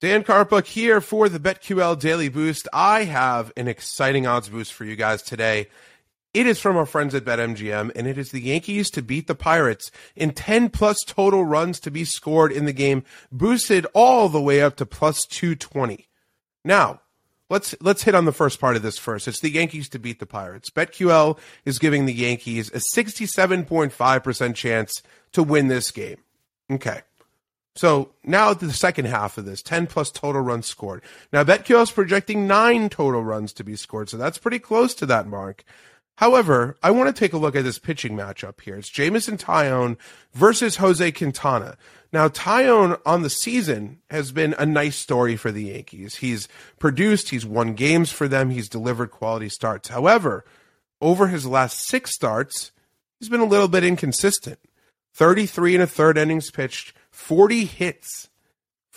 Dan Karpuc here for the BetQL Daily Boost. I have an exciting odds boost for you guys today. It is from our friends at BetMGM, and it is the Yankees to beat the Pirates in 10 plus total runs to be scored in the game, boosted all the way up to plus 220. Now, let's let's hit on the first part of this first. It's the Yankees to beat the Pirates. BetQL is giving the Yankees a 67.5% chance to win this game. Okay. So now the second half of this, 10 plus total runs scored. Now BetQL is projecting nine total runs to be scored, so that's pretty close to that mark. However, I want to take a look at this pitching matchup here. It's Jameson Taillon versus Jose Quintana. Now, Taillon on the season has been a nice story for the Yankees. He's produced, he's won games for them, he's delivered quality starts. However, over his last six starts, he's been a little bit inconsistent. 33 and a third innings pitched, 40 hits,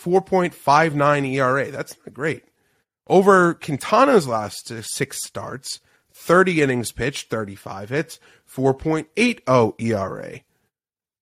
4.59 ERA. That's not great. Over Quintana's last six starts, 30 innings pitched, 35 hits, 4.80 ERA.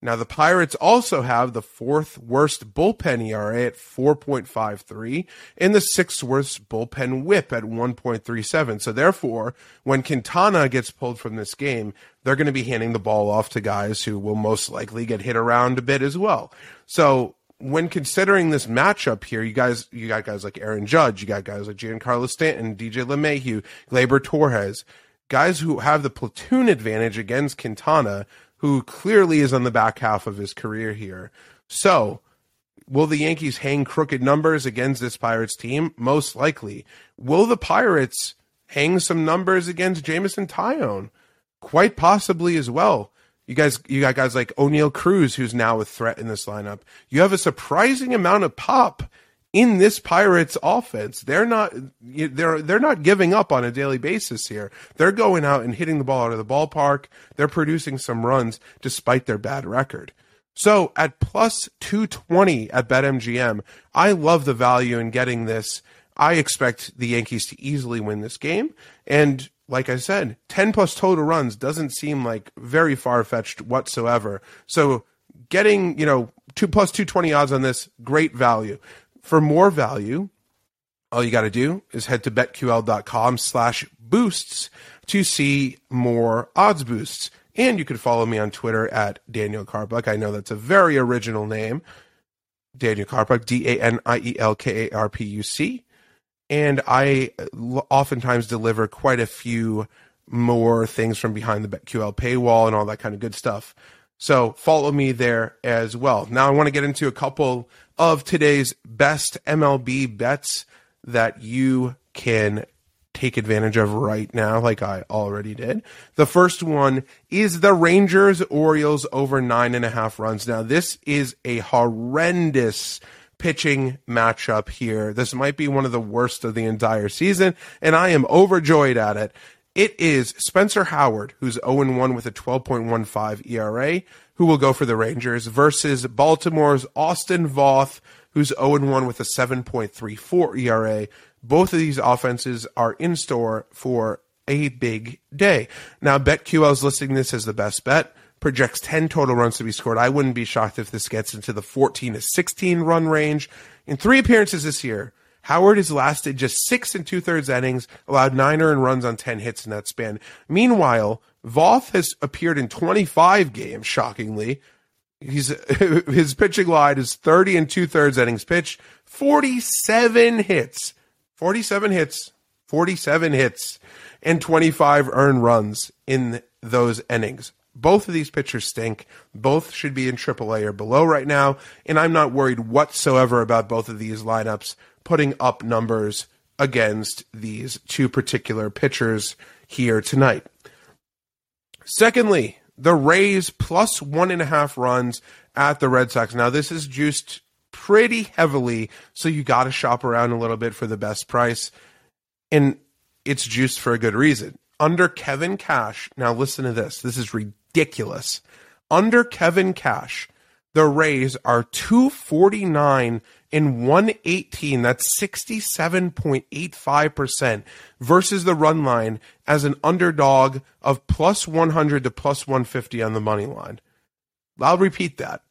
Now, the Pirates also have the fourth worst bullpen ERA at 4.53 and the sixth worst bullpen WHIP at 1.37. So, therefore, when Quintana gets pulled from this game, they're going to be handing the ball off to guys who will most likely get hit around a bit as well. So, when considering this matchup here, you guys, you got guys like Aaron Judge, you got guys like Giancarlo Stanton, DJ LeMahieu, Gleyber Torres, guys who have the platoon advantage against Quintana who clearly is on the back half of his career here. So, will the Yankees hang crooked numbers against this Pirates team? Most likely. Will the Pirates hang some numbers against Jameson Taillon? Quite possibly as well. You guys, you got guys like Oneil Cruz, who's now a threat in this lineup. You have a surprising amount of pop in this Pirates offense. They're not they're they're not giving up on a daily basis here. They're going out and hitting the ball out of the ballpark. They're producing some runs despite their bad record. So at plus 220 at BetMGM, I love the value in getting this. I expect the Yankees to easily win this game. And like I said, 10 plus total runs doesn't seem like very far fetched whatsoever. So getting, you know, two plus 220 odds on this, great value. For more value, all you got to do is head to betql.com slash boosts to see more odds boosts. And you can follow me on Twitter at Daniel Karpuc. I know that's a very original name. Daniel Karpuc, D A N I E L K A R P U C. And I oftentimes deliver quite a few more things from behind the BetQL paywall and all that kind of good stuff. So follow me there as well. Now I want to get into a couple of today's best MLB bets that you can take advantage of right now, like I already did. The first one is the Rangers Orioles over nine and a half runs. Now, this is a horrendous pitching matchup here. This might be one of the worst of the entire season, and I am overjoyed at it. It is Spencer Howard, who's 0 1 with a 12.15 ERA, who will go for the Rangers, versus Baltimore's Austin Voth, who's 0 1 with a 7.34 ERA. Both of these offenses are in store for a big day. Now, BetQL is listing this as the best bet, projects 10 total runs to be scored. I wouldn't be shocked if this gets into the 14 to 16 run range. In three appearances this year, Howard has lasted just six and two thirds innings, allowed nine earned runs on 10 hits in that span. Meanwhile, Voth has appeared in 25 games, shockingly. He's his pitching line is 30 and two thirds innings pitched, 47 hits, 47 hits, 47 hits, and 25 earned runs in those innings. Both of these pitchers stink. Both should be in AAA or below right now, and I'm not worried whatsoever about both of these lineups putting up numbers against these two particular pitchers here tonight. Secondly, the Rays plus one and a half runs at the Red Sox. Now, this is juiced pretty heavily, so you got to shop around a little bit for the best price. And it's juiced for a good reason. Under Kevin Cash, now listen to this. This is ridiculous. Under Kevin Cash, the Rays are 249 in 118. That's 67.85% versus the run line as an underdog of plus 100 to plus 150 on the money line. I'll repeat that.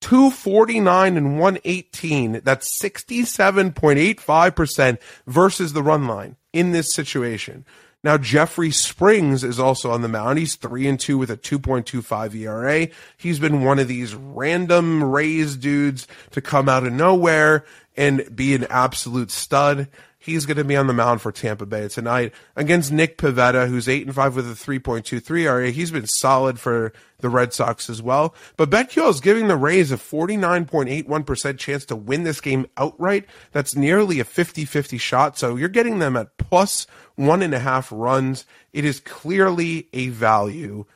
249 and 118. That's 67.85% versus the run line in this situation. Now Jeffrey Springs is also on the mound. He's 3 and 2 with a 2.25 ERA. He's been one of these random Rays dudes to come out of nowhere and be an absolute stud. He's going to be on the mound for Tampa Bay tonight against Nick Pivetta, who's 8 and 5 with a 3.23 ERA. He's been solid for the Red Sox as well. But BetQL is giving the Rays a 49.81% chance to win this game outright. That's nearly a 50 50 shot. So you're getting them at plus one and a half runs. It is clearly a value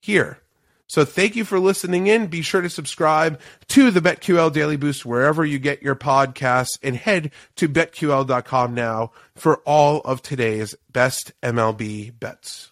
here. So thank you for listening in. Be sure to subscribe to the BetQL Daily Boost wherever you get your podcasts and head to betql.com now for all of today's best MLB bets.